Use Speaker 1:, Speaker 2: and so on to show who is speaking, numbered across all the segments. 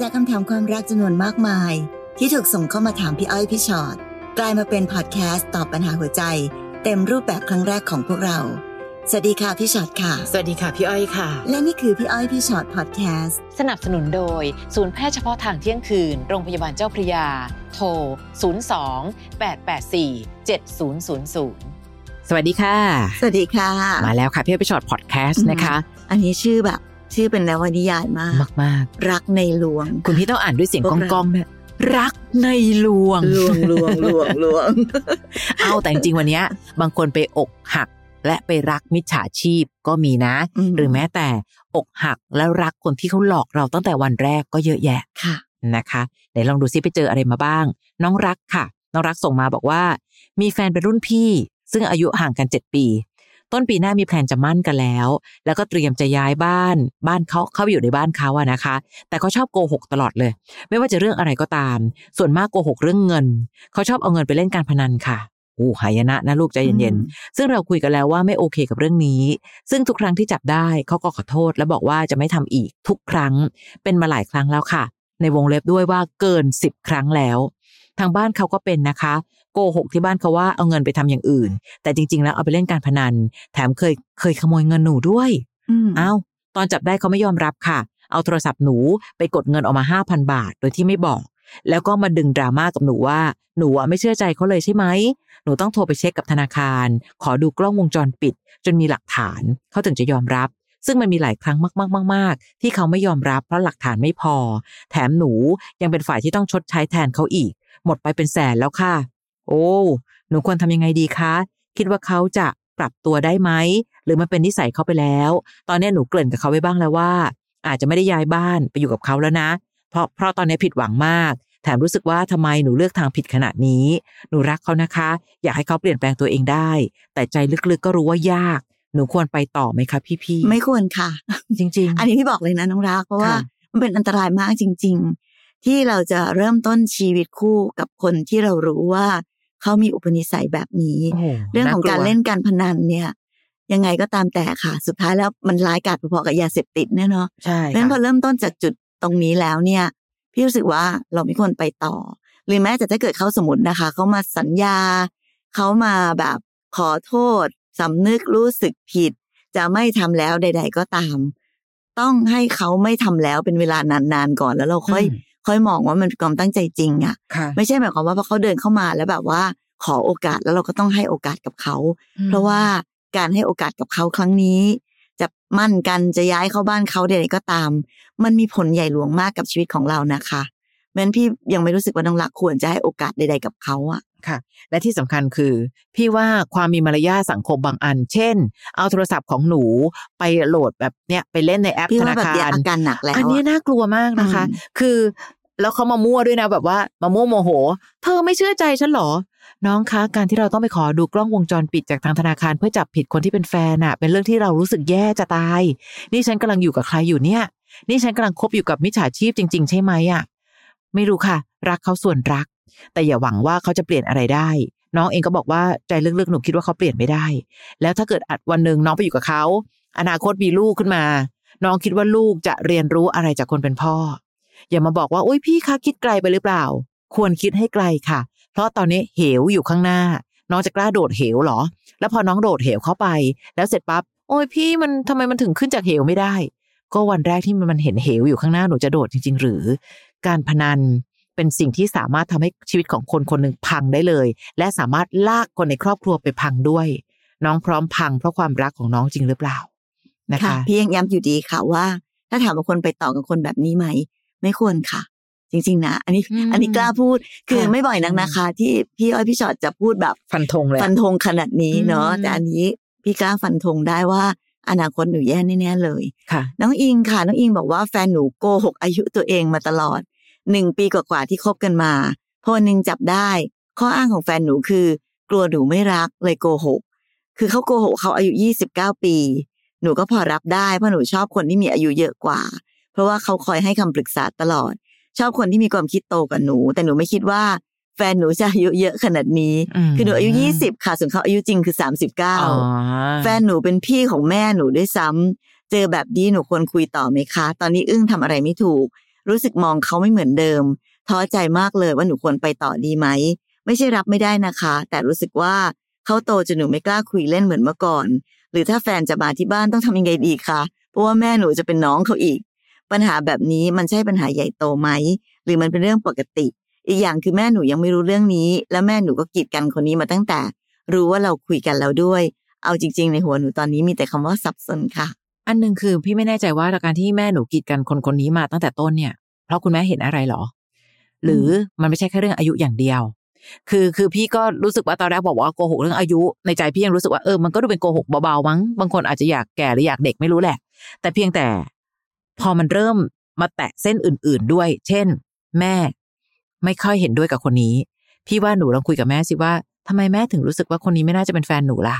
Speaker 1: จากคำถามความรักจำนวนมากมาย ที่ถูกส่งเข้ามาถามพี่อ้อยพี่ชอ็อตกลายมาเป็นพอดแคสต์ตอบปัญหาหัวใจ เต็มรูปแบบครั้งแรกของพวกเรา สวัสดีค่ะพี่ชอ็อตค่ะ
Speaker 2: สวัสดีค่ะพี่อ้อยค่ะ
Speaker 1: และนี่คือพี่อ้อยพี่ชอ็อตพอดแคสต์
Speaker 3: สนับสนุนโดย ศูนย์แพทย์เฉพาะทางเที่ยงคืน โรงพยาบาลเจ้าพระยา โทร 02 884 7000
Speaker 2: สวัสดีค่ะ
Speaker 1: สวัสดีค่ะ
Speaker 2: มาแล้วค่ะพี่อ้อยพี่ฉอดพอดแคสต์นะคะ
Speaker 1: อันนี้ชื่อแบบ ชื่อเป็นนวนิยายมาก
Speaker 2: มากมาก
Speaker 1: รักในหลวง
Speaker 2: ๆคุณพี่ต้องอ่านด้วยเสียง
Speaker 1: พว
Speaker 2: ก้
Speaker 1: กเรา
Speaker 2: องๆเนี่ยรักในหลวง
Speaker 1: ลวงลวงลวงลวง
Speaker 2: เอาแต่จริงๆวันเนี้ยบางคนไปอกหักและไปรักมิจฉาชีพก็มีนะ
Speaker 1: อืม
Speaker 2: หรือแม้แต่อกหักแล้วรักคนที่เขาหลอกเราตั้งแต่วันแรกก็เยอะแยะ
Speaker 1: ค่ะ
Speaker 2: นะคะไหนลองดูซิไปเจออะไรมาบ้าง น้องรักค่ะ น้องรักส่งมาบอกว่า มีแฟนเป็นรุ่นพี่ ซึ่งอายุห่างกันเจ็ดปี ต้นปีหน้ามีแพลนจะมั่นกันแล้ว แล้วก็เตรียมจะย้ายบ้าน บ้านเขาเข้าไปอยู่ในบ้านเขาอะนะคะ แต่เขาชอบโกหกตลอดเลย ไม่ว่าจะเรื่องอะไรก็ตาม ส่วนมากโกหกเรื่องเงิน เขาชอบเอาเงินไปเล่นการพนันค่ะอู้หายนะนะลูกใจเย็น
Speaker 1: อืม
Speaker 2: ๆซึ่งเราคุยกันแล้วว่าไม่โอเคกับเรื่องนี้ ซึ่งทุกครั้งที่จับได้เขาก็ขอโทษ และบอกว่าจะไม่ทำอีกทุกครั้ง เป็นมาหลายครั้งแล้วค่ะ ในวงเล็บด้วยว่าเกินสิบครั้งแล้ว ทางบ้านเขาก็เป็นนะคะ โกหกที่บ้านเขาว่าเอาเงินไปทำอย่างอื่น แต่จริง ๆ แล้วเอาไปเล่นการพนัน แถมเคยเคยขโมยเงินหนูด้วย
Speaker 1: อืม
Speaker 2: อ้าวตอนจับได้เขาไม่ยอมรับค่ะ เอาโทรศัพท์หนูไปกดเงินออกมาห้าพันบาท โดยที่ไม่บอก แล้วก็มาดึงดราม่ากับหนูว่า หนูอะไม่เชื่อใจเขาเลยใช่ไหม หนูต้องโทรไปเช็คกับธนาคาร ขอดูกล้องวงจรปิด จนมีหลักฐานเขาถึงจะยอมรับซึ่งมันมีหลายครั้งมาก ๆ ๆ ๆ ที่เขาไม่ยอมรับเพราะหลักฐานไม่พอ แถมหนูยังเป็นฝ่ายที่ต้องชดใช้แทนเขาอีก หมดไปเป็นแสนแล้วค่ะ โอ้ หนูควรทำยังไงดีคะ คิดว่าเขาจะปรับตัวได้ไหม หรือมันเป็นนิสัยเขาไปแล้ว ตอนนี้หนูเกริ่นกับเขาไว้บ้างแล้วว่า อาจจะไม่ได้ย้ายบ้านไปอยู่กับเขาแล้วนะ เพราะเพราะตอนนี้ผิดหวังมาก แถมรู้สึกว่าทำไมหนูเลือกทางผิดขนาดนี้ หนูรักเขานะคะ อยากให้เขาเปลี่ยนแปลงตัวเองได้ แต่ใจลึกๆก็รู้ว่ายาก หนูควรไปต่อไหมคะพี่ๆ
Speaker 1: ไม่ควรค่ะ
Speaker 2: จริง ๆ
Speaker 1: อันนี้พี่บอกเลยนะน้องรัก เพราะว่า
Speaker 2: ค่ะ
Speaker 1: มันเป็นอันตรายมากจริง ๆที่เราจะเริ่มต้นชีวิตคู่กับคนที่เรารู้ว่า เขามีอุปนิสัยแบบนี้
Speaker 2: โโห
Speaker 1: เรื่องของการ
Speaker 2: ลัว
Speaker 1: เล่นการพนันเนี่ย ยังไงก็ตามแต่ค่ะ สุดท้ายแล้วมันร้ายกาจพอๆกับยาเสพติดเนี่ยเนาะ
Speaker 2: ใช่
Speaker 1: เพราะฉะนั้นพอ
Speaker 2: ค่ะ
Speaker 1: เริ่มต้นจากจุดตรงนี้แล้วเนี่ย พี่รู้สึกว่าเราไม่ควรไปต่อ หรือแม้แต่ถ้าเกิดเขาสมมตินะคะเขามาสัญญาเขามาแบบขอโทษสำนึกรู้สึกผิด จะไม่ทำแล้วใด ๆ ก็ตาม ต้องให้เขาไม่ทำแล้วเป็นเวลานานๆก่อนแล้วเราค่อย
Speaker 2: อืม
Speaker 1: ค่อยมองว่ามันเป็นความตั้งใจจริงอะ
Speaker 2: ค่ะ
Speaker 1: ไม่ใช่หมายความว่าพอเขาเดินเข้ามาแล้วแบบว่าขอโอกาสแล้วเราก็ต้องให้โอกาสกับเขา เพราะว่าการให้โอกาสกับเขาครั้งนี้ จะมั่นกันจะย้ายเข้าบ้านเขาใดๆก็ตาม มันมีผลใหญ่หลวงมากกับชีวิตของเรานะคะเพราะฉะนั้นพี่ยังไม่รู้สึกว่าน้องรักควรจะให้โอกาสใด ๆกับเขาอะ
Speaker 2: ค่ะ และที่สำคัญคือ พี่ว่าความมีมารยาทสังคมบางอัน เช่น เอาโทรศัพท์ของหนูไปโหลดแบบเนี้ยไปเล่นในแอป
Speaker 1: พี่
Speaker 2: ธ
Speaker 1: ว่า
Speaker 2: นา
Speaker 1: แบบ
Speaker 2: คา
Speaker 1: เนี้ย
Speaker 2: ร
Speaker 1: อาการหนักแล้ว
Speaker 2: อันเนี้ย
Speaker 1: อะ
Speaker 2: น่ากลัวมากนะคะ
Speaker 1: อืม
Speaker 2: คือแล้วเขามามั่วด้วยนะแบบว่ามามั่วโมโห เธอไม่เชื่อใจฉันเหรอ น้องคะการที่เราต้องไปขอดูกล้องวงจรปิดจากทางธนาคารเพื่อจับผิดคนที่เป็นแฟนน่ะเป็นเรื่องที่เรารู้สึกแย่จะตาย นี่ฉันกำลังอยู่กับใครอยู่เนี่ย นี่ฉันกำลังคบอยู่กับมิจฉาชีพจริง ๆ ใช่ไหมอะไม่รู้ค่ะ รักเขาส่วนรัก แต่อย่าหวังว่าเขาจะเปลี่ยนอะไรได้ น้องเองก็บอกว่าใจลึกๆหนูคิดว่าเขาเปลี่ยนไม่ได้ แล้วถ้าเกิดอัดวันหนึ่งน้องไปอยู่กับเขา อนาคตมีลูกขึ้นมา น้องคิดว่าลูกจะเรียนรู้อะไรจากคนเป็นพ่อ อย่ามาบอกว่าโอ้ยพี่คะคิดไกลไปหรือเปล่า ควรคิดให้ไกลค่ะ เพราะตอนนี้เหวอยู่ข้างหน้า น้องจะกล้าโดดเหวเหรอ แล้วพอน้องโดดเหวเข้าไป แล้วเสร็จปั๊บโอ้ยพี่มันทำไมมันถึงขึ้นจากเหวไม่ได้ ก็วันแรกที่มันเห็นเหวอยู่ข้างหน้าหนูจะโดดจริง ๆ หรือ การพนัน เป็นสิ่งที่สามารถทำให้ชีวิตของคนคนหนึ่งพังได้เลย และสามารถลากคนในครอบครัวไปพังด้วย น้องพร้อมพังเพราะความรักของน้องจริงหรือเปล่านะคะ
Speaker 1: พี่ยังย้ำอยู่ดีค่ะว่า ถ้าถามว่าคนไปต่อกับคนแบบนี้ไหม ไม่ควรค่ะ จริง ๆ นะ อันนี้
Speaker 2: อืม
Speaker 1: อันนี้กล้าพูดคือ
Speaker 2: ค่ะ
Speaker 1: ไม่บ่อยนักนะคะ ที่พี่อ้อยพี่ชอตจะพูดแบบ
Speaker 2: ฟันธงเลย
Speaker 1: ฟันธงขนาดนี้เนาะ
Speaker 2: อืม
Speaker 1: แต่อันนี้พี่กล้าฟันธงได้ว่าอนาคตหนูแย่แน่ๆเลย
Speaker 2: ค่ะ
Speaker 1: น้องอิงค่ะ น้องอิงบอกว่าแฟนหนูโกหกอายุตัวเองมาตลอด หนึ่งปีกว่าๆที่คบกันมาพอวันหนึ่งจับได้ ข้ออ้างของแฟนหนูคือ กลัวหนูไม่รักเลยโกหก คือเขาโกหกเขาอายุยี่สิบเก้าปี หนูก็พอรับได้เพราะหนูชอบคนที่มีอายุเยอะกว่า เพราะว่าเขาคอยให้คำปรึกษาตลอด ชอบคนที่มีความคิดโตกว่าหนู แต่หนูไม่คิดว่าแฟนหนูจะอายุเยอะขนาดนี้
Speaker 2: ม
Speaker 1: คือหนูอายุยี่สิบค่ะส่วนเขาอายุจริงคือสามสิบเก้า
Speaker 2: อ๋อ
Speaker 1: แฟนหนูเป็นพี่ของแม่หนูด้วยซ้ำเจอแบบนี้หนูควรคุยต่อไหมคะ ตอนนี้อึ้งทำอะไรไม่ถูก รู้สึกมองเขาไม่เหมือนเดิม ท้อใจมากเลยว่าหนูควรไปต่อดีไหม ไม่ใช่รับไม่ได้นะคะ แต่รู้สึกว่าเขาโตจนหนูไม่กล้าคุยเล่นเหมือนเมื่อก่อน หรือถ้าแฟนจะมาที่บ้านต้องทำยังไงดีคะเพราะว่าแม่หนูจะเป็นน้องเขาอีก ปัญหาแบบนี้มันใช่ปัญหาใหญ่โตไหม หรือมันเป็นเรื่องปกติ อีกอย่างคือแม่หนูยังไม่รู้เรื่องนี้ แล้วแม่หนูก็กีดกันคนนี้มาตั้งแต่ รู้ว่าเราคุยกันแล้วด้วย เอาจริง ๆ ในหัวหนูตอนนี้มีแต่คำว่าสับสนค่ะ
Speaker 2: อันหนึ่งคือพี่ไม่แน่ใจว่าการที่แม่หนูกีดกันคนคนนี้มาตั้งแต่ต้นเนี่ย เพราะคุณแม่เห็นอะไรหรอ หรือมันไม่ใช่แค่เรื่องอายุอย่างเดียว คือคือพี่ก็รู้สึกว่าตอนแรกบอกว่าโกหกเรื่องอายุ ในใจพี่ยังรู้สึกว่าเออมันก็ดูเป็นโกหกเบาๆมั้งบางคนอาจจะอยากแก่หรืออยากเด็กไม่รู้แหละ แต่เพียงแต่ พอมันเริ่มมาแตะเส้นอื่น ๆด้วย เช่น แม่ ไม่ค่อยเห็นด้วยกับคนนี้ พี่ว่าหนูลองคุยกับแม่สิว่าทำไมแม่ถึงรู้สึกว่าคนนี้ไม่น่าจะเป็นแฟนหนูล่ะ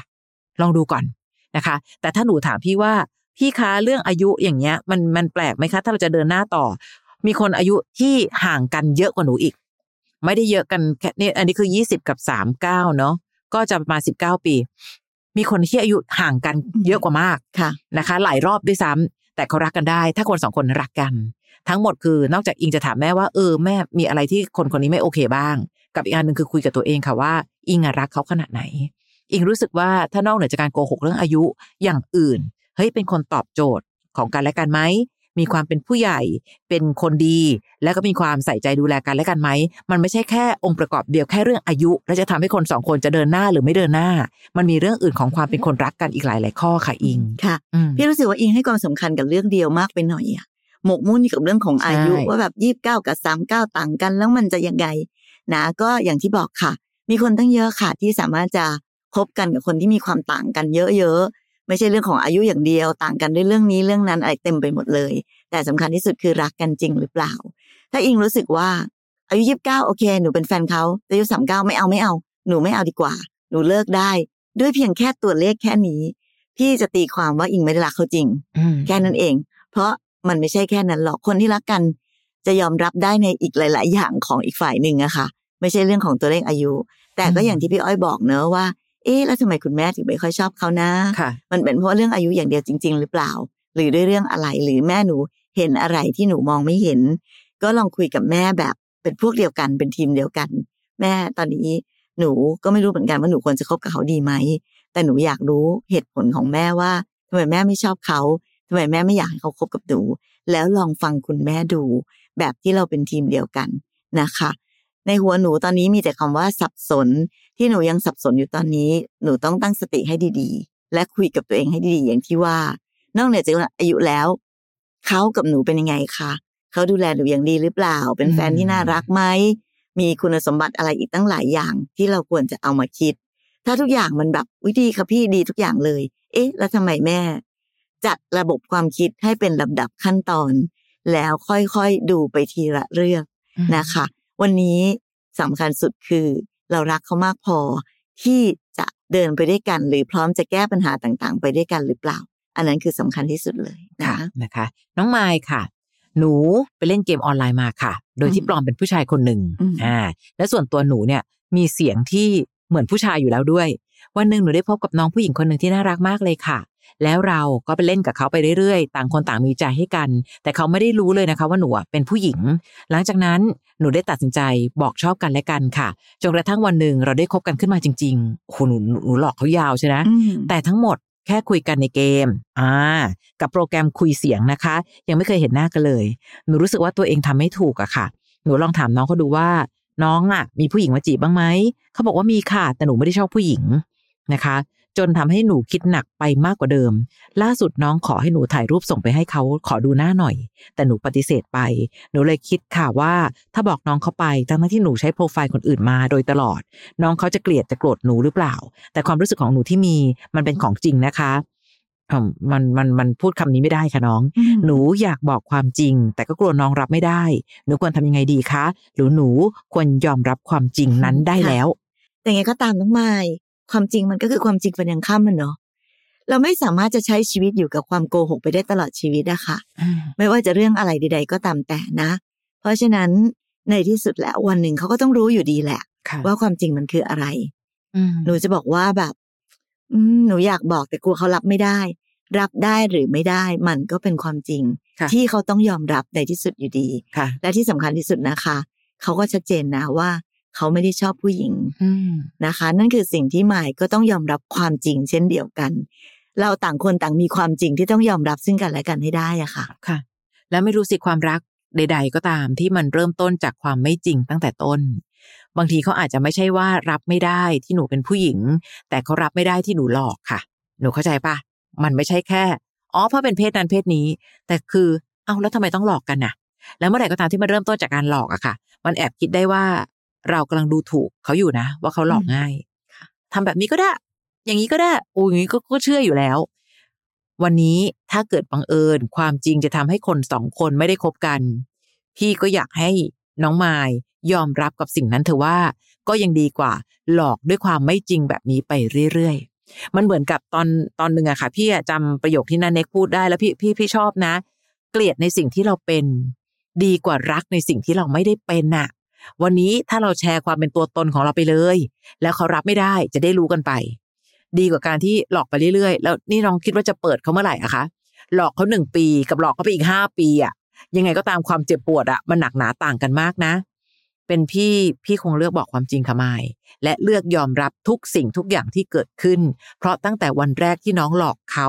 Speaker 2: ลองดูก่อนนะคะ แต่ถ้าหนูถามพี่ว่า พี่คะเรื่องอายุอย่างเงี้ย มันมันแปลกไหมคะ ถ้าเราจะเดินหน้าต่อ มีคนอายุที่ห่างกันเยอะกว่าหนูอีก ไม่ได้เยอะกันแค่นี่อันนี้คือยี่สิบกับสามเก้าเนาะก็จะประมาณสิบเก้าปี มีคนที่อายุห่างกันเยอะกว่ามาก
Speaker 1: ค่ะ
Speaker 2: นะคะ หลายรอบด้วยซ้ำแต่เขารักกันได้ ถ้าคนสองคนรักกัน ทั้งหมดคือนอกจากอิงจะถามแม่ว่าเออแม่มีอะไรที่คนคนนี้ไม่โอเคบ้าง กับอีกอันหนึ่งคือคุยกับตัวเองค่ะว่า อิงอะรักเขาขนาดไหนอิงรู้สึกว่าถ้านอกเหนือจากการโกหกเรื่องอายุอย่างอื่น เฮ้ยเป็นคนตอบโจทย์ของกันและกันไหมมีความเป็นผู้ใหญ่เป็นคนดี แล้วก็มีความใส่ใจดูแลกันและกันไหม มันไม่ใช่แค่องค์ประกอบเดียวแค่เรื่องอายุ แล้วจะทำให้คนสองคนจะเดินหน้าหรือไม่เดินหน้า มันมีเรื่องอื่นของความเป็นคนรักกันอีกหลายหลายๆข้อค่ะอิง
Speaker 1: ค่ะ
Speaker 2: อืม
Speaker 1: พี่รู้สึกว่าอิงให้ความสำคัญกับเรื่องเดียวมากไปหน่อยอะหมกมุ่นอยู่กับเรื่องของอายุ
Speaker 2: ใช่
Speaker 1: ว่าแบบยี่บเก้ากับสามเก้าต่างกันแล้วมันจะยังไงนะก็อย่างที่บอกค่ะ มีคนตั้งเยอะค่ะที่สามารถจะคบกันกับคนที่มีความต่างกันเยอะๆ ไม่ใช่เรื่องของอายุอย่างเดียว ต่างกันด้วยเรื่องนี้เรื่องนั้นอะไรเต็มไปหมดเลย แต่สำคัญที่สุดคือรักกันจริงหรือเปล่า ถ้าอิงรู้สึกว่าอายุยี่บเก้าโอเค หนูเป็นแฟนเขาแต่อายุสามเก้าไม่เอาไม่เอา หนูไม่เอาดีกว่า หนูเลิกได้ ด้วยเพียงแค่ตัวเลขแค่นี้ พี่จะตีความว่าอิงไม่ได้รักเขาจริง
Speaker 2: อืม
Speaker 1: แค่นั้นเอง เพราะมันไม่ใช่แค่นั้นหรอกคนที่รักกัน จะยอมรับได้ในอีกหลาย ๆ อย่างของอีกฝ่ายหนึ่งอะค่ะ ไม่ใช่เรื่องของตัวเลขอายุ แต่ก็อย่างที่พี่อ้อยบอกเนอะว่า เอ๊ะแล้วทำไมคุณแม่ถึงไม่ค่อยชอบเขานะ
Speaker 2: ค่ะ
Speaker 1: มันเป็นเพราะเรื่องอายุอย่างเดียวจริง ๆ หรือเปล่า หรือด้วยเรื่องอะไรหรือแม่หนูเห็นอะไรที่หนูมองไม่เห็น ก็ลองคุยกับแม่แบบเป็นพวกเดียวกันเป็นทีมเดียวกัน แม่ตอนนี้หนูก็ไม่รู้เหมือนกันว่าหนูควรจะคบกับเขาดีไหม แต่หนูอยากรู้เหตุผลของแม่ว่าทำไมแม่ไม่ชอบเขาทำไมแม่ไม่อยากให้เขาคบกับหนู แล้วลองฟังคุณแม่ดู แบบที่เราเป็นทีมเดียวกันนะคะ ในหัวหนูตอนนี้มีแต่คำว่าสับสน ที่หนูยังสับสนอยู่ตอนนี้ หนูต้องตั้งสติให้ดีๆ และคุยกับตัวเองให้ดีๆ อย่างที่ว่า นอกเหนือจากอายุแล้ว เขากับหนูเป็นยังไงคะเขาดูแลหนูอย่างดีหรือเปล่า เป็นแฟนที่น่ารักไหมมีคุณสมบัติอะไรอีกตั้งหลายอย่าง ที่เราควรจะเอามาคิด ถ้าทุกอย่างมันแบบวิดีค่ะพี่ดีทุกอย่างเลย เอ๊ะ แล้วทำไมแม่ จัดระบบความคิดให้เป็นลำดับขั้นตอน แล้วค่อยๆดูไปทีละเรื่องนะคะ วันนี้สำคัญสุดคือ เรารักเขามากพอ ที่จะเดินไปด้วยกัน หรือพร้อมจะแก้ปัญหาต่างๆ ไปด้วยกันหรือเปล่า อันนั้นคือสำคัญที่สุดเลยนะ
Speaker 2: ค่ะนะคะ น้องไมค์ค่ะ หนูไปเล่นเกมออนไลน์มาค่ะ โดยที่
Speaker 1: อืม
Speaker 2: ปลอมเป็นผู้ชายคนหนึ่ง
Speaker 1: อืม
Speaker 2: อ่าและส่วนตัวหนูเนี่ยมีเสียงที่เหมือนผู้ชายอยู่แล้วด้วย วันหนึ่งหนูได้พบกับน้องผู้หญิงคนหนึ่งที่น่ารักมากเลยค่ะ แล้วเราก็ไปเล่นกับเขาไปเรื่อยๆ ต่างคนต่างมีใจให้กัน แต่เขาไม่ได้รู้เลยนะคะว่าหนูอะเป็นผู้หญิง หลังจากนั้นหนูได้ตัดสินใจบอกชอบกันและกันค่ะจนกระทั่งวันหนึ่งเราได้คบกันขึ้นมาจริงๆโอ้โหหนูหนูหลอกเขายาวใช่ไหม
Speaker 1: อืม
Speaker 2: แต่ทั้งหมดแค่คุยกันในเกม อ่า กับโปรแกรมคุยเสียงนะคะ ยังไม่เคยเห็นหน้ากันเลย หนูรู้สึกว่าตัวเองทำไม่ถูกอะค่ะ หนูลองถามน้องเขาดูว่า น้องอะมีผู้หญิงมาจีบบ้างไหม เขาบอกว่ามีค่ะ แต่หนูไม่ได้ชอบผู้หญิงนะคะ จนทำให้หนูคิดหนักไปมากกว่าเดิม ล่าสุดน้องขอให้หนูถ่ายรูปส่งไปให้เขาขอดูหน้าหน่อย แต่หนูปฏิเสธไป หนูเลยคิดค่ะว่า ถ้าบอกน้องเขาไปทั้งๆที่หนูใช้โปรไฟล์คนอื่นมาโดยตลอด น้องเขาจะเกลียดจะโกรธหนูหรือเปล่า แต่ความรู้สึกของหนูที่มีมันเป็นของจริงนะคะอืมมันมันมันพูดคำนี้ไม่ได้ค่ะน้อง หนูอยากบอกความจริง แต่ก็กลัวน้องรับไม่ได้ หนูควรทำยังไงดีคะ หรือหนูควรยอมรับความจริงนั้นได้แล้ว
Speaker 1: แต่ไงก็ตามน้องไม้ ความจริงมันก็คือความจริงเป็นอย่างข้ามมันเนาะเราไม่สามารถจะใช้ชีวิตอยู่กับความโกหกไปได้ตลอดชีวิตอะค่ะ ไม่ว่าจะเรื่องอะไรใด ๆ ก็ตามแต่นะ เพราะฉะนั้นในที่สุดแล้ววันหนึ่งเขาก็ต้องรู้อยู่ดีแหละ
Speaker 2: ค่ะ
Speaker 1: ว่าความจริงมันคืออะไร
Speaker 2: อืม
Speaker 1: หนูจะบอกว่าแบบอืมหนูอยากบอกแต่กลัวเขารับไม่ได้ รับได้หรือไม่ได้ มันก็เป็นความจริง
Speaker 2: ค่ะ
Speaker 1: ที่เขาต้องยอมรับในที่สุดอยู่ดี
Speaker 2: ค่ะ
Speaker 1: และที่สำคัญที่สุดนะคะ เขาก็ชัดเจนนะว่า เขาไม่ได้ชอบผู้หญิง
Speaker 2: อืม
Speaker 1: นะคะ นั่นคือสิ่งที่หมายก็ต้องยอมรับความจริงเช่นเดียวกัน เราต่างคนต่างมีความจริงที่ต้องยอมรับซึ่งกันและกันให้ได้อะค่ะ
Speaker 2: ค่ะ แล้วไม่รู้สิความรักใด ๆ ก็ตามที่มันเริ่มต้นจากความไม่จริงตั้งแต่ต้น บางทีเขาอาจจะไม่ใช่ว่ารับไม่ได้ที่หนูเป็นผู้หญิง แต่เขารับไม่ได้ที่หนูหลอกค่ะ หนูเข้าใจปะมันไม่ใช่แค่อ๋อเพราะเป็นเพศนั้นเพศนี้ แต่คือเอ้าแล้วทำไมต้องหลอกกันน่ะ แล้วเมื่อไหร่ก็ตามที่มันเริ่มต้นจากการหลอกอะค่ะ มันแอบคิดได้ว่า เรากำลังดูถูกเขาอยู่นะ ว่าเขาหลอกง่ายทำแบบนี้ก็ได้ อย่างนี้ก็ได้โอ้ยอย่างนี้ก็ก็เชื่ออยู่แล้ว วันนี้ถ้าเกิดบังเอิญ ความจริงจะทำให้คนสองคนไม่ได้คบกัน พี่ก็อยากให้น้องมายยอมรับกับสิ่งนั้นเถอะว่า ก็ยังดีกว่า หลอกด้วยความไม่จริงแบบนี้ไปเรื่อยๆ มันเหมือนกับตอนตอนหนึ่งอะค่ะ พี่อะจำประโยคที่นันเน็กพูดได้แล้วพี่พี่พี่ชอบนะ เกลียดในสิ่งที่เราเป็น ดีกว่ารักในสิ่งที่เราไม่ได้เป็นน่ะ วันนี้ถ้าเราแชร์ความเป็นตัวตนของเราไปเลย แล้วเขารับไม่ได้จะได้รู้กันไป ดีกว่าการที่หลอกไปเรื่อยๆ แล้วนี่น้องคิดว่าจะเปิดเขาเมื่อไหร่อะคะหลอกเขาหนึ่งปีกับหลอกเขาไปอีกห้าปีอะยังไงก็ตามความเจ็บปวดอะมันหนักหนาต่างกันมากนะ เป็นพี่พี่คงเลือกบอกความจริงค่ะมายและเลือกยอมรับทุกสิ่งทุกอย่างที่เกิดขึ้น เพราะตั้งแต่วันแรกที่น้องหลอกเขา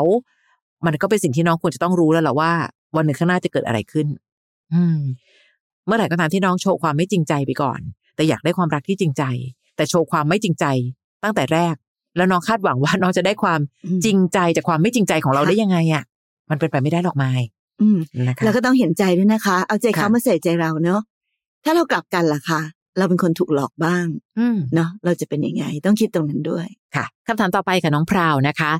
Speaker 2: มันก็เป็นสิ่งที่น้องควรจะต้องรู้แล้วแหละว่า วันหนึ่งข้างหน้าจะเกิดอะไรขึ้น อืม เมื่อไหร่ก็ตามที่น้องโชว์ความไม่จริงใจไปก่อน แต่อยากได้ความรักที่จริงใจ แต่โชว์ความไม่จริงใจ ตั้งแต่แรก แล้วน้องคาดหวังว่าน้องจะได้ความ
Speaker 1: อืม
Speaker 2: จริงใจจากความไม่จริงใจของเรา
Speaker 1: ค่ะ
Speaker 2: ได้ยังไงอะ่ะ มันเป็นไปไม่ได้หรอกไมาย
Speaker 1: อืม
Speaker 2: นะคะ
Speaker 1: แล้วก็ต้องเห็นใจด้วยนะคะ เอาใจเขา
Speaker 2: ค่ะ
Speaker 1: มาใส่ใจเราเนาะถ้าเรากลับกันล่ะคะเราเป็นคนถูกหลอกบ้าง
Speaker 2: อืม
Speaker 1: เนาะเราจะเป็นยังไง ต้องคิดตรงนั้นด้วย
Speaker 2: ค่ะคำถามต่อไปค่ะน้องพราวนะคะ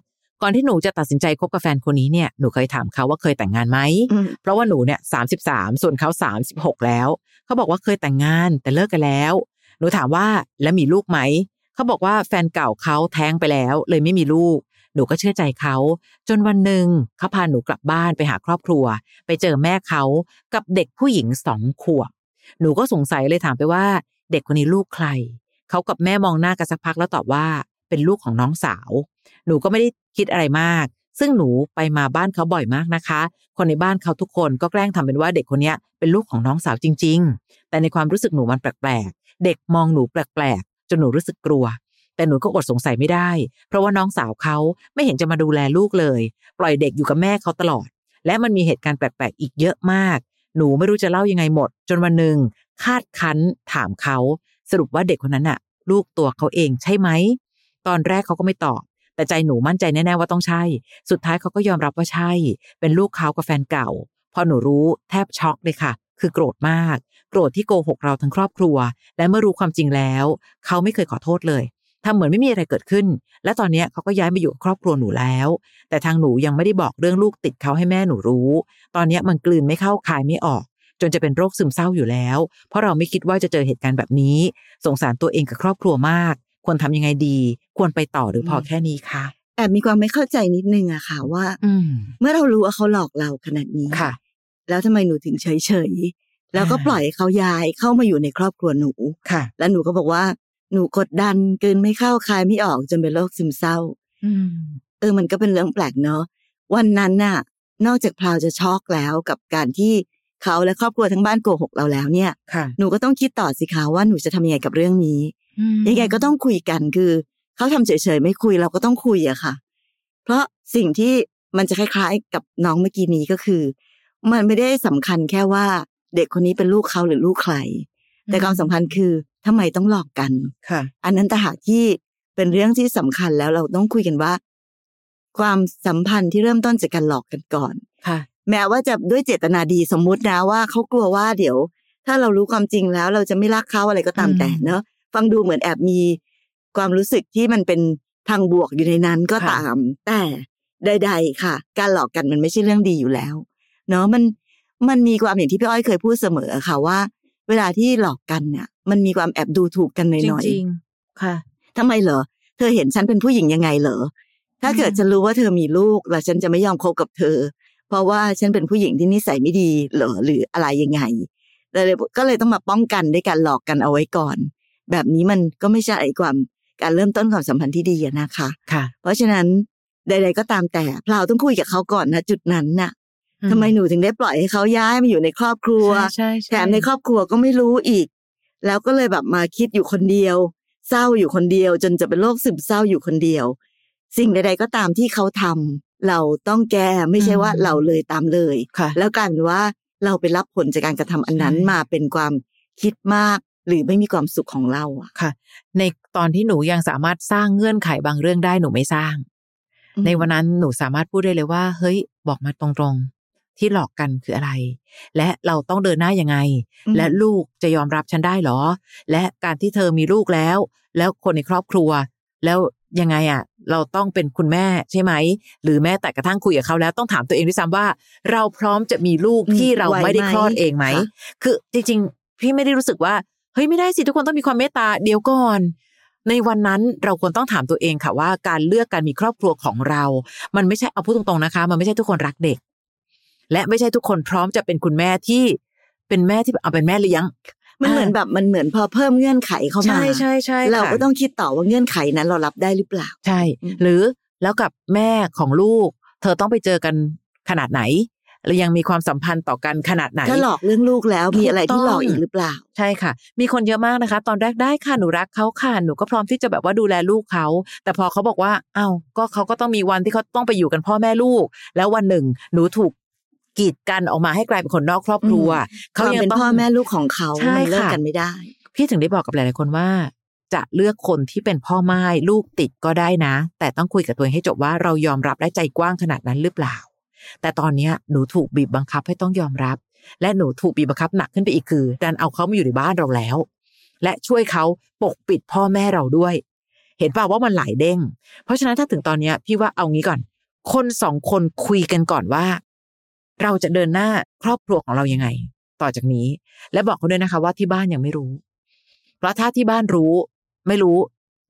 Speaker 2: ก่อนที่หนูจะตัดสินใจคบกับแฟนคนนี้เนี่ยหนูเคยถามเขาว่าเคยแต่งงานไหม
Speaker 1: อืม
Speaker 2: เพราะว่าหนูเนี่ยสามสิบสามส่วนเขาสามสิบหกแล้ว เขาบอกว่าเคยแต่งงานแต่เลิกกันแล้ว หนูถามว่าแล้วมีลูกไหมเขาบอกว่าแฟนเก่าเขาแท้งไปแล้ว เลยไม่มีลูก หนูก็เชื่อใจเขา จนวันหนึ่งเขาพาหนูกลับบ้านไปหาครอบครัว ไปเจอแม่เขากับเด็กผู้หญิงสองขวบหนูก็สงสัยเลยถามไปว่า เด็กคนนี้ลูกใครเขากับแม่มองหน้ากันสักพักแล้วตอบว่าเป็นลูกของน้องสาว หนูก็ไม่ได้ คิดอะไรมาก ซึ่งหนูไปมาบ้านเขาบ่อยมากนะคะ คนในบ้านเขาทุกคนก็แกล้งทำเป็นว่าเด็กคนนี้เป็นลูกของน้องสาวจริง ๆ แต่ในความรู้สึกหนูมันแปลกๆ เด็กมองหนูแปลกๆ จนหนูรู้สึกกลัว แต่หนูก็อดสงสัยไม่ได้ เพราะว่าน้องสาวเขาไม่เห็นจะมาดูแลลูกเลย ปล่อยเด็กอยู่กับแม่เขาตลอด และมันมีเหตุการณ์แปลกๆ อีกเยอะมาก หนูไม่รู้จะเล่ายังไงหมด จนวันหนึ่งคาดคั้นถามเขา สรุปว่าเด็กคนนั้นอะลูกตัวเขาเองใช่ไหม ตอนแรกเขาก็ไม่ตอบ แต่ใจหนูมั่นใจแน่ๆว่าต้องใช่ สุดท้ายเขาก็ยอมรับว่าใช่ เป็นลูกเขากับแฟนเก่า พอหนูรู้แทบช็อกเลยค่ะ คือโกรธมาก โกรธที่โกหกเราทั้งครอบครัว และเมื่อรู้ความจริงแล้ว เขาไม่เคยขอโทษเลยทำเหมือนไม่มีอะไรเกิดขึ้น และตอนนี้เขาก็ย้ายมาอยู่กับครอบครัวหนูแล้ว แต่ทางหนูยังไม่ได้บอกเรื่องลูกติดเขาให้แม่หนูรู้ ตอนนี้มันกลืนไม่เข้าคายไม่ออก จนจะเป็นโรคซึมเศร้าอยู่แล้ว เพราะเราไม่คิดว่าจะเจอเหตุการณ์แบบนี้ สงสารตัวเองกับครอบครัวมาก ควรทำยังไงดี ควรไปต่อหรือพอแค่นี้คะ
Speaker 1: แอบมีความไม่เข้าใจนิดนึงอะค่ะว่า
Speaker 2: อืม
Speaker 1: เมื่อเรารู้ว่าเขาหลอกเราขนาดนี้
Speaker 2: ค่ะ
Speaker 1: แล้วทำไมหนูถึงเฉยเฉยๆแล้วก็
Speaker 2: อ่า
Speaker 1: ปล่อยให้เขาย้ายเข้ามาอยู่ในครอบครัวหนู
Speaker 2: ค่ะ
Speaker 1: แล้วหนูก็บอกว่าหนูกดดันเกินไม่เข้าคายไม่ออกจนเป็นโรคซึมเศร้า
Speaker 2: อืม
Speaker 1: เออมันก็เป็นเรื่องแปลกเนอะวันนั้นน่ะ นอกจากพราวจะช็อกแล้วกับการที่เขาและครอบครัวทั้งบ้านโกหกเราแล้วเนี่ย
Speaker 2: ค่ะ
Speaker 1: หนูก็ต้องคิดต่อสิคะว่าหนูจะทำยังไงกับเรื่องนี้ ยังไงก็ต้องคุยกันคือเขาทำเฉยๆไม่คุยเราก็ต้องคุยอะค่ะ เพราะสิ่งที่มันจะคล้ายๆ กับน้องเมื่อกี้นี้ก็คือ มันไม่ได้สำคัญแค่ว่าเด็กคนนี้เป็นลูกเขาหรือลูกใคร แต่ความสำคัญคือทำไมต้องหลอกกัน
Speaker 2: ค่ะ
Speaker 1: อันนั้นต่างหากที่เป็นเรื่องที่สำคัญแล้วเราต้องคุยกันว่า ความสัมพันธ์ที่เริ่มต้นจากการหลอกกันก่อน
Speaker 2: ค่ะ
Speaker 1: แม้ว่าจะด้วยเจตนาดีสมมุตินะว่าเขากลัวว่าเดี๋ยว ถ้าเรารู้ความจริงแล้ว เราจะไม่รักเขาอะไรก็ตาม
Speaker 2: อืม
Speaker 1: แต่เนอะ ฟังดูเหมือนแอบมีความรู้สึกที่มันเป็นทางบวกอยู่ในนั้นก็
Speaker 2: ค่ะ
Speaker 1: ตาม แต่ใดๆค่ะ การหลอกกันมันไม่ใช่เรื่องดีอยู่แล้ว เนาะมันมันมีความอย่างที่พี่อ้อยเคยพูดเสมอค่ะว่า เวลาที่หลอกกันเนี่ย มันมีความแอบดูถูกกันห
Speaker 2: จ
Speaker 1: น่อย
Speaker 2: ริงๆค่ะ
Speaker 1: ๆทำไมเหรอ เธอเห็นฉันเป็นผู้หญิงยังไงเหรอ ถ้าเกิด
Speaker 2: อืม
Speaker 1: ฉันรู้ว่าเธอมีลูกแล้วฉันจะไม่ยอมคบกับเธอ เพราะว่าฉันเป็นผู้หญิงที่นิสัยไม่ดีเหรอหรืออะไรยังไงเลยก็เลยต้องมาป้องกันด้วยการหลอกกันเอาไว้ก่อน แบบนี้มันก็ไม่ใช่ความการเริ่มต้นความสัมพันธ์ที่ดีอะนะคะ
Speaker 2: ค่ะ
Speaker 1: เพราะฉะนั้นใด ๆ ก็ตามแต่พลาวต้องคุยกับเขาก่อนนะจุดนั้นน่ะ
Speaker 2: อื
Speaker 1: ทำไมหนูถึงได้ปล่อยให้เขาย้ายมาอยู่ในครอบครัว
Speaker 2: ใช่ใช่
Speaker 1: แถมในครอบครัวก็ไม่รู้อีก แล้วก็เลยแบบมาคิดอยู่คนเดียว เศร้าอยู่คนเดียว จนจะเป็นโรคซึมเศร้าอยู่คนเดียว สิ่งใด ๆ ก็ตามที่เขาทำเราต้องแก้ไม่ใช่ว่าเราเลยตามเลย
Speaker 2: ค่ะ
Speaker 1: แล้วกลายเป็นว่าเราไปรับผลจากการกระทำอันนั้น
Speaker 2: ใช่
Speaker 1: มาเป็นความคิดมาก หรือไม่มีความสุขของเราอะ
Speaker 2: ค่ะ ในตอนที่หนูยังสามารถสร้างเงื่อนไขบางเรื่องได้หนูไม่สร้าง ในวันนั้นหนูสามารถพูดได้เลยว่า เฮ้ย บอกมาตรงๆ ที่หลอกกันคืออะไร และเราต้องเดินหน้ายังไง
Speaker 1: อืม
Speaker 2: และลูกจะยอมรับฉันได้เหรอ และการที่เธอมีลูกแล้ว แล้วคนในครอบครัว แล้วยังไงอะเราต้องเป็นคุณแม่ใช่ไหม หรือแม้แต่กระทั่งคุยกับเขาแล้วต้องถามตัวเองด้วยซ้ำว่า เราพร้อมจะมีลูก
Speaker 1: อืม
Speaker 2: ที่เรา
Speaker 1: ไหว
Speaker 2: ไม่ได้
Speaker 1: ไหม
Speaker 2: คลอดเองไหม
Speaker 1: ค่ะ
Speaker 2: คือจริงๆ พี่ไม่ได้รู้สึกว่า เฮ้ยไม่ได้สิทุกคนต้องมีความเมตตาเดี๋ยวก่อน ในวันนั้นเราควรต้องถามตัวเองค่ะว่า การเลือกการมีครอบครัวของเรา มันไม่ใช่เอาพูดตรงๆนะคะ มันไม่ใช่ทุกคนรักเด็ก และไม่ใช่ทุกคนพร้อมจะเป็นคุณแม่ที่เป็นแม่ที่เอาเป็นแม่เลี้ยง
Speaker 1: มันเหมือนแบบมันเหมือนพอเพิ่มเงื่อนไขเข้ามา
Speaker 2: ใช่ใช่ใช่
Speaker 1: เรา
Speaker 2: ค่ะ
Speaker 1: ก็ต้องคิดต่อว่าเงื่อนไขนั้นเรารับได้หรือเปล่า
Speaker 2: ใช่
Speaker 1: อืม
Speaker 2: หรือแล้วกับแม่ของลูก เธอต้องไปเจอกันขนาดไหน แล้วยังมีความสัมพันธ์ต่อกันขนาดไหน
Speaker 1: ถ้าหลอกเรื่องลูกแล้วมีอะไรที่หลอก
Speaker 2: ถูกต้อง
Speaker 1: อีกหรือเปล่า
Speaker 2: ใช่ค่ะ มีคนเยอะมากนะคะ ตอนแรกได้ค่ะหนูรักเขาค่ะหนูก็พร้อมที่จะแบบว่าดูแลลูกเขา แต่พอเขาบอกว่าอ้าวก็เขาก็ต้องมีวันที่เขาต้องไปอยู่กันพ่อแม่ลูก แล้ววันหนึ่งหนูถูกกีดกันออกมาให้กลายเป็นคนนอกครอบครัว
Speaker 1: เขา
Speaker 2: เขายั
Speaker 1: เป็น
Speaker 2: ต้อง
Speaker 1: พ่อแม่ลูกของเขา
Speaker 2: ใช่
Speaker 1: มันเลิก
Speaker 2: ค่ะ
Speaker 1: กันไม่ได้
Speaker 2: พี่ถึงได้บอกกับหลายๆคนว่าจะเลือกคนที่เป็นพ่อไม้ลูกติดก็ได้นะ แต่ต้องคุยกับตัวเองให้จบว่าเรายอมรับได้ใจกว้างขนาดนั้นหรือเปล่า แต่ตอนนี้หนูถูกบีบบังคับให้ต้องยอมรับ และหนูถูกบีบบังคับหนักขึ้นไปอีกคือดันเอาเขามาอยู่ในบ้านเราแล้ว และช่วยเขาปกปิดพ่อแม่เราด้วย เห็นป่าว่ามันหลายเด้ง เพราะฉะนั้นถ้าถึงตอนนี้พี่ว่าเอางี้ก่อน คนสองคนคุยกันก่อนว่า เราจะเดินหน้าครอบครัวของเรายังไง ต่อจากนี้ และบอกเขาด้วยนะคะว่าที่บ้านยังไม่รู้ เพราะถ้าที่บ้านรู้ ไม่รู้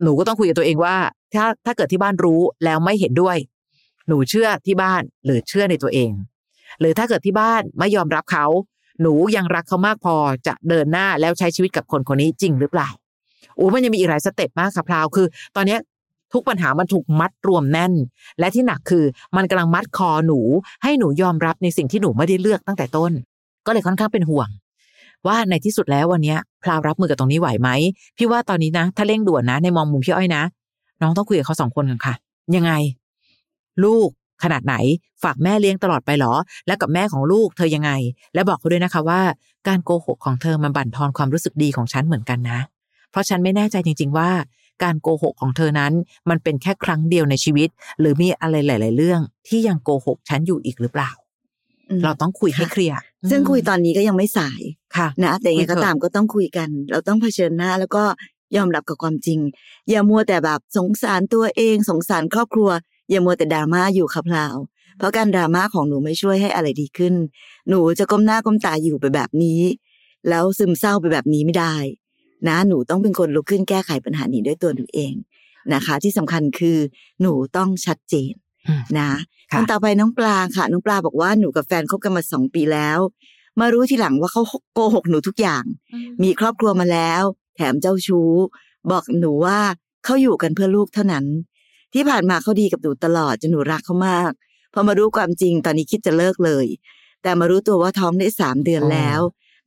Speaker 2: หนูก็ต้องคุยกับตัวเองว่า ถ้าถ้าเกิดที่บ้านรู้แล้วไม่เห็นด้วย หนูเชื่อที่บ้านหรือเชื่อในตัวเอง หรือถ้าเกิดที่บ้านไม่ยอมรับเขา หนูยังรักเขามากพอจะเดินหน้าแล้วใช้ชีวิตกับคนคนนี้จริงหรือเปล่าโอ้มันยังมีอีกหลายสเต็ปมากค่ะพราวคือ ตอนนี้ทุกปัญหามันถูกมัดรวมแน่น และที่หนักคือมันกำลังมัดคอหนู ให้หนูยอมรับในสิ่งที่หนูไม่ได้เลือกตั้งแต่ต้น ก็เลยค่อนข้างเป็นห่วง ว่าในที่สุดแล้ววันนี้พราวรับมือกับตรงนี้ไหวไหมพี่ว่าตอนนี้นะ ถ้าเร่งด่วนนะ ในมองมุมพี่อ้อยนะ น้องต้องคุยกับเขาสองคนกันค่ะ ยังไง ลูกขนาดไหน ฝากแม่เลี้ยงตลอดไปเหรอ และกับแม่ของลูกเธอยังไง และบอกเขาด้วยนะคะว่า การโกหกของเธอมันบั่นทอนความรู้สึกดีของฉันเหมือนกันนะ เพราะฉันไม่แน่ใจจริง ๆ ว่า การโกหกของเธอนั้น มันเป็นแค่ครั้งเดียวในชีวิต หรือมีอะไรหลาย ๆ เรื่อง ที่ยังโกหกฉันอยู่อีกหรือเปล่า
Speaker 1: อืม
Speaker 2: เราต้องคุยให้
Speaker 1: ค่ะ
Speaker 2: เคลียร์
Speaker 1: ซึ่งคุยตอนนี้ก็ยังไม่สาย
Speaker 2: ค่ะ
Speaker 1: นะแต่ยังไง
Speaker 2: คุยเถ
Speaker 1: ก็
Speaker 2: อะ
Speaker 1: ตามก็ต้องคุยกัน เราต้องเผชิญหน้าแล้วก็ยอมรับกับความจริง อย่ามัวแต่แบบสงสารตัวเอง สงสารครอบครัว อย่ามัวแต่ดราม่าอยู่ครับลาว เพราะการดราม่าของหนูไม่ช่วยให้อะไรดีขึ้น หนูจะก้มหน้าก้มตาอยู่ไปแบบนี้ แล้วซึมเศร้าไปแบบนี้ไม่ได้ นะหนูต้องเป็นคนลุกขึ้นแก้ไขปัญหานี้ด้วยตัวหนูเองนะคะ ที่สำคัญคือหนูต้องชัดเจน
Speaker 2: อืม
Speaker 1: นะ
Speaker 2: ค่ะ
Speaker 1: คนต่อไปน้องปลาค่ะ น้องปลาบอกว่าหนูกับแฟนคบกันมาสองปีแล้ว มารู้ทีหลังว่าเขาโกหกหนูทุกอย่าง มีครอบครัวมาแล้ว แถมเจ้าชู้ บอกหนูว่าเขาอยู่กันเพื่อลูกเท่านั้น ที่ผ่านมาเขาดีกับหนูตลอดจนหนูรักเขามากพอมารู้ความจริงตอนนี้คิดจะเลิกเลย แต่มารู้ตัวว่าท้องได้สามเดือนแล้ว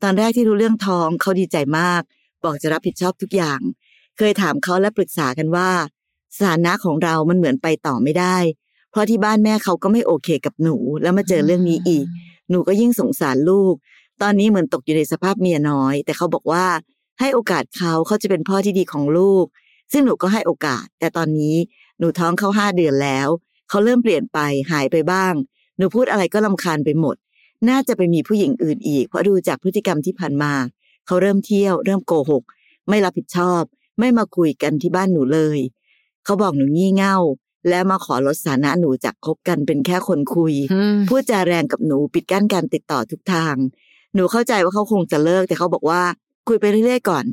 Speaker 1: ตอนแรกที่รู้เรื่องท้องเขาดีใจมาก บอกจะรับผิดชอบทุกอย่าง เคยถามเขาและปรึกษากันว่า สถานะของเรามันเหมือนไปต่อไม่ได้ เพราะที่บ้านแม่เขาก็ไม่โอเคกับหนู แล้วมาเจอเรื่องนี้อีก หนูก็ยิ่งสงสารลูก ตอนนี้เหมือนตกอยู่ในสภาพเมียน้อย แต่เขาบอกว่าให้โอกาสเขาเขาจะเป็นพ่อที่ดีของลูก ซึ่งหนูก็ให้โอกาส แต่ตอนนี้ หนูท้องเขาห้าเดือนแล้ว เขาเริ่มเปลี่ยนไปหายไปบ้าง หนูพูดอะไรก็ลำคาญไปหมด น่าจะไปมีผู้หญิงอื่นอีก เพราะดูจากพฤติกรรมที่ผ่านมา เขาเริ่มเที่ยว เริ่มโกหก ไม่รับผิดชอบ ไม่มาคุยกันที่บ้านหนูเลย เขาบอกหนูงี่เง่า และมาขอลดสถานะหนูจากคบกันเป็นแค่คนคุย
Speaker 2: อืม
Speaker 1: พูดจาแรงกับหนูปิดกั้นการติดต่อทุกทาง หนูเข้าใจว่าเขาคงจะเลิก แต่เขาบอกว่า คุยไปเรื่อยๆก่อน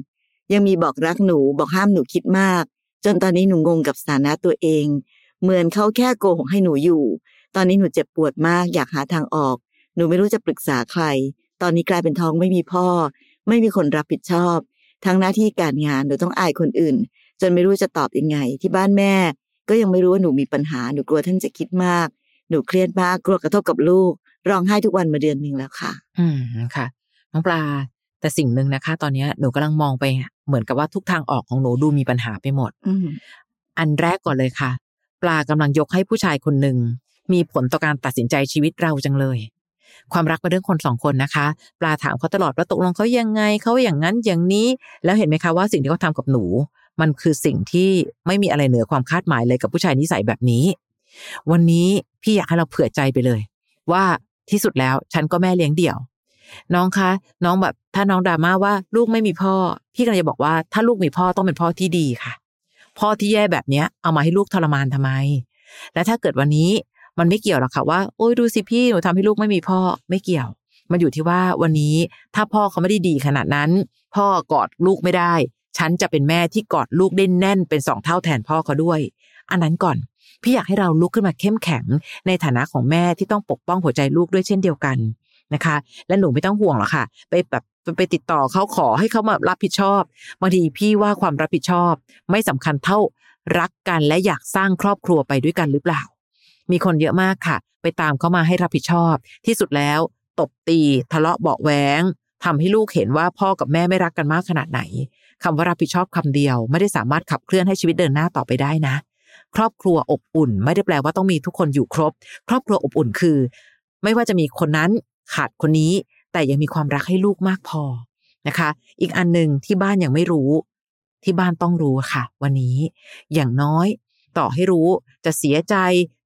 Speaker 1: ยังมีบอกรักหนูบอกห้ามหนูคิดมาก จนตอนนี้หนูงงกับสถานะตัวเอง เหมือนเขาแค่โกหกให้หนูอยู่ ตอนนี้หนูเจ็บปวดมากอยากหาทางออก หนูไม่รู้จะปรึกษาใคร ตอนนี้กลายเป็นท้องไม่มีพ่อ ไม่มีคนรับผิดชอบ ทั้งหน้าที่การงานหนูต้องอายคนอื่น จนไม่รู้จะตอบยังไง ที่บ้านแม่ ก็ยังไม่รู้ว่าหนูมีปัญหาหนูกลัวท่านจะคิดมาก หนูเครียดมากกลัวกระทบกับลูก ร้องไห้ทุกวันมาเดือนหนึ่งแล้วค่ะ
Speaker 2: อืมค่ะน้องปลาแต่สิ่งหนึ่งนะคะ ตอนนี้หนูกำลังมองไป เหมือนกับว่าทุกทางออกของหนูดูมีปัญหาไปหมด
Speaker 1: อืม
Speaker 2: อันแรกก่อนเลยค่ะ ปลากำลังยกให้ผู้ชายคนหนึ่งมีผลต่อการตัดสินใจชีวิตเราจังเลย ความรักเป็นเรื่องคนสองคนนะคะ ปลาถามเขาตลอดว่าตกลงเขายังไงเขาอย่างนั้นอย่างนี้ แล้วเห็นไหมคะว่าสิ่งที่เขาทำกับหนู มันคือสิ่งที่ไม่มีอะไรเหนือความคาดหมายเลยกับผู้ชายนิสัยแบบนี้ วันนี้พี่อยากให้เราเผื่อใจไปเลย ว่าที่สุดแล้วฉันก็แม่เลี้ยงเดี่ยว น้องคะ น้องแบบถ้าน้องดราม่าว่าลูกไม่มีพ่อ พี่กำลังจะบอกว่าถ้าลูกมีพ่อต้องเป็นพ่อที่ดีค่ะ พ่อที่แย่แบบเนี้ย เอามาให้ลูกทรมานทำไม และถ้าเกิดวันนี้มันไม่เกี่ยวหรอกค่ะว่าโอ้ยดูสิพี่หนูทำให้ลูกไม่มีพ่อไม่เกี่ยว มันอยู่ที่ว่าวันนี้ถ้าพ่อเขาไม่ได้ดีขนาดนั้น พ่อกอดลูกไม่ได้ ฉันจะเป็นแม่ที่กอดลูกได้แน่นเป็นสองเท่าแทนพ่อเขาด้วย อันนั้นก่อนพี่อยากให้เราลุกขึ้นมาเข้มแข็งในฐานะของแม่ที่ต้องปกป้องหัวใจลูกด้วยเช่นเดียวกัน นะคะ และหนูไม่ต้องห่วงหรอกค่ะ ไปแบบไปติดต่อเขาขอให้เขามารับผิดชอบบางทีพี่ว่าความรับผิดชอบ ไม่สำคัญเท่ารักกันและอยากสร้างครอบครัวไปด้วยกันหรือเปล่า มีคนเยอะมากค่ะ ไปตามเขามาให้รับผิดชอบ ที่สุดแล้ว ตบตี ทะเลาะเบาะแหวงทำให้ลูกเห็นว่าพ่อกับแม่ไม่รักกันมากขนาดไหนคำว่ารับผิดชอบคำเดียว ไม่ได้สามารถขับเคลื่อนให้ชีวิตเดินหน้าต่อไปได้นะ ครอบครัวอบอุ่น ไม่ได้แปลว่าต้องมีทุกคนอยู่ครบ ครอบครัวอบอุ่นคือ ไม่ว่าจะมีคนนั้น ขาดคนนี้ แต่ยังมีความรักให้ลูกมากพอนะคะ อีกอันหนึ่งที่บ้านยังไม่รู้ ที่บ้านต้องรู้ค่ะ วันนี้ อย่างน้อย ต่อให้รู้จะเสียใจ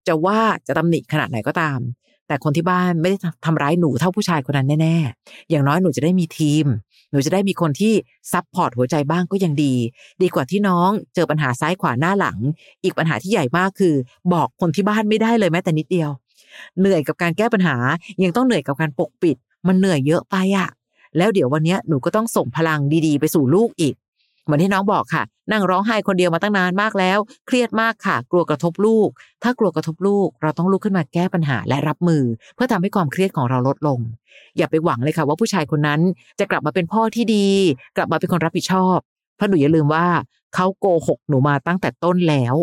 Speaker 2: จะว่าจะตำหนิขนาดไหนก็ตาม แต่คนที่บ้านไม่ได้ทำร้ายหนูเท่าผู้ชายคนนั้นแน่ๆ อย่างน้อยหนูจะได้มีทีม หนูจะได้มีคนที่ซับพอร์ตหัวใจบ้างก็ยังดี ดีกว่าที่น้องเจอปัญหาซ้ายขวาหน้าหลัง อีกปัญหาที่ใหญ่มากคือ บอกคนที่บ้านไม่ได้เลยแม้แต่นิดเดียว เหนื่อยกับการแก้ปัญหา ยังต้องเหนื่อยกับการปกปิด มันเหนื่อยเยอะไปอะแล้วเดี๋ยววันนี้หนูก็ต้องส่งพลังดีๆ ไปสู่ลูกอีกเหมือนที่น้องบอกค่ะ นั่งร้องไห้คนเดียวมาตั้งนานมากแล้ว เครียดมากค่ะ กลัวกระทบลูก ถ้ากลัวกระทบลูก เราต้องลุกขึ้นมาแก้ปัญหาและรับมือ เพื่อทำให้ความเครียดของเราลดลง อย่าไปหวังเลยค่ะ ว่าผู้ชายคนนั้นจะกลับมาเป็นพ่อที่ดี กลับมาเป็นคนรับผิดชอบเพราะหนูอย่าลืมว่าเขาโกหกหนูมาตั้งแต่ต้นแล้ว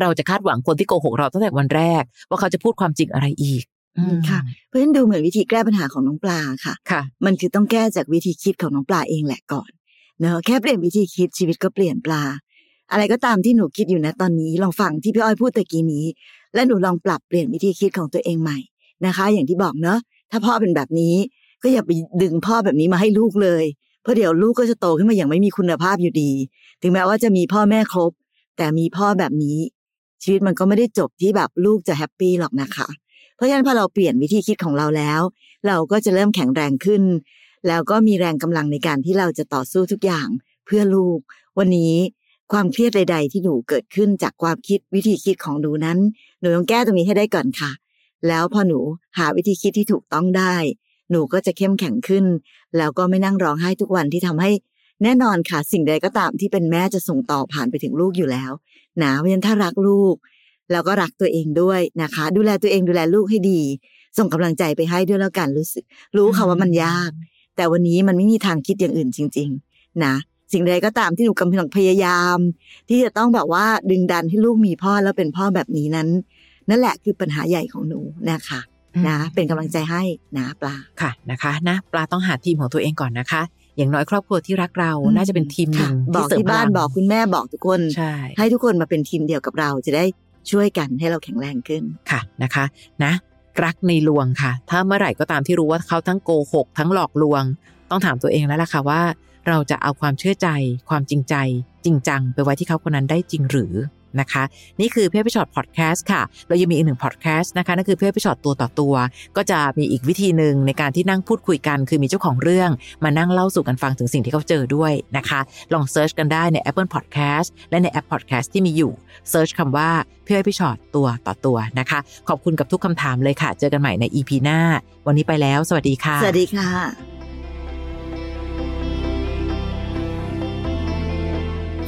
Speaker 2: เราจะคาดหวังคนที่โกหกเราตั้งแต่วันแรก ว่าเขาจะพูดความจริงอะไรอีกอืม
Speaker 1: ค่ะ เพราะฉะนั้นดูเหมือนวิธีแก้ปัญหาของน้องปลาค่ะ
Speaker 2: ค่ะ
Speaker 1: มันคือต้องแก้จากวิธีคิดของน้องปลาเองแหละก่อนเนอะแค่เปลี่ยนวิธีคิดชีวิตก็เปลี่ยนปลา อะไรก็ตามที่หนูคิดอยู่นะตอนนี้ลองฟังที่พี่อ้อยพูดตะกี้นี้ และหนูลองปรับเปลี่ยนวิธีคิดของตัวเองใหม่นะคะ อย่างที่บอกเนอะถ้าพ่อเป็นแบบนี้ ก็อย่าไปดึงพ่อแบบนี้มาให้ลูกเลย เพราะเดี๋ยวลูกก็จะโตขึ้นมาอย่างไม่มีคุณภาพอยู่ดี ถึงแม้ว่าจะมีพ่อแม่ครบ แต่มีพ่อแบบนี้ ชีวิตมันก็ไม่ได้จบที่แบบลูกจะแฮปปี้หรอกนะคะ เพราะฉะนั้นพอเราเปลี่ยนวิธีคิดของเราแล้ว เราก็จะเริ่มแข็งแรงขึ้น แล้วก็มีแรงกำลังในการที่เราจะต่อสู้ทุกอย่างเพื่อลูก วันนี้ความเครียดใด ๆ ที่หนูเกิดขึ้นจากความคิดวิธีคิดของหนูนั้น หนูต้องแก้ตรงนี้ให้ได้ก่อนค่ะ แล้วพอหนูหาวิธีคิดที่ถูกต้องได้ หนูก็จะเข้มแข็งขึ้น แล้วก็ไม่นั่งร้องไห้ทุกวันที่ทำให้ แน่นอนค่ะ สิ่งใดก็ตามที่เป็นแม่จะส่งต่อผ่านไปถึงลูกอยู่แล้วนะเพราะฉะนั้นถ้ารักลูก แล้วก็รักตัวเองด้วยนะคะ ดูแลตัวเองดูแลลูกให้ดี ส่งกำลังใจไปให้ด้วยแล้วกันรู้สึก รู้ค่ะว่ามันยาก แต่วันนี้มันไม่มีทางคิดอย่างอื่นจริง ๆ นะสิ่งใดก็ตามที่หนูกำลังพยายาม ที่จะต้องแบบว่าดึงดันให้ลูกมีพ่อแล้วเป็นพ่อแบบนี้นั้น นั่นแหละคือปัญหาใหญ่ของหนูนะคะนะเป็นกำลังใจให้นะปลา
Speaker 2: ค่ะนะคะนะปลาต้องหาทีมของตัวเองก่อนนะคะ อย่างน้อยครอบครัวที่รักเราน่าจะเป็นทีมหนึ่ง
Speaker 1: ค่ะบอก
Speaker 2: เสริม
Speaker 1: ที่บ้าน
Speaker 2: พลัง
Speaker 1: บอกคุณแม่บอกทุกคน
Speaker 2: ใช่
Speaker 1: ให้ทุกคนมาเป็นทีมเดียวกับเราจะได้ช่วยกันให้เราแข็งแรงขึ้น
Speaker 2: ค่ะนะคะ นะ รักในลวงค่ะ ถ้าเมื่อไหร่ก็ตามที่รู้ว่าเขาทั้งโกหกทั้งหลอกลวง ต้องถามตัวเองแล้วล่ะค่ะว่า เราจะเอาความเชื่อใจ ความจริงใจ จริงจัง ไปไว้ที่เขาคนนั้นได้จริงหรือ นะคะ นี่คือพี่อ้อยพี่ฉอดพอดแคสต์ค่ะ เรายังมีอีกหนึ่งพอดแคสต์นะคะนั่นคือพี่อ้อยพี่ฉอดตัวต่อตัว ก็จะมีอีกวิธีหนึ่งในการที่นั่งพูดคุยกัน คือมีเจ้าของเรื่อง มานั่งเล่าสู่กันฟังถึงสิ่งที่เขาเจอด้วยนะคะ ลอง search กันได้ใน Apple Podcast และในแอป Podcast ที่มีอยู่search คำว่าพี่อ้อยพี่ฉอดตัวต่อตัวนะคะ ขอบคุณกับทุกคำถามเลยค่ะ เจอกันใหม่ใน EP หน้า วันนี้ไปแล้ว สวัสดีค่ะ
Speaker 1: สวัสดีค่ะ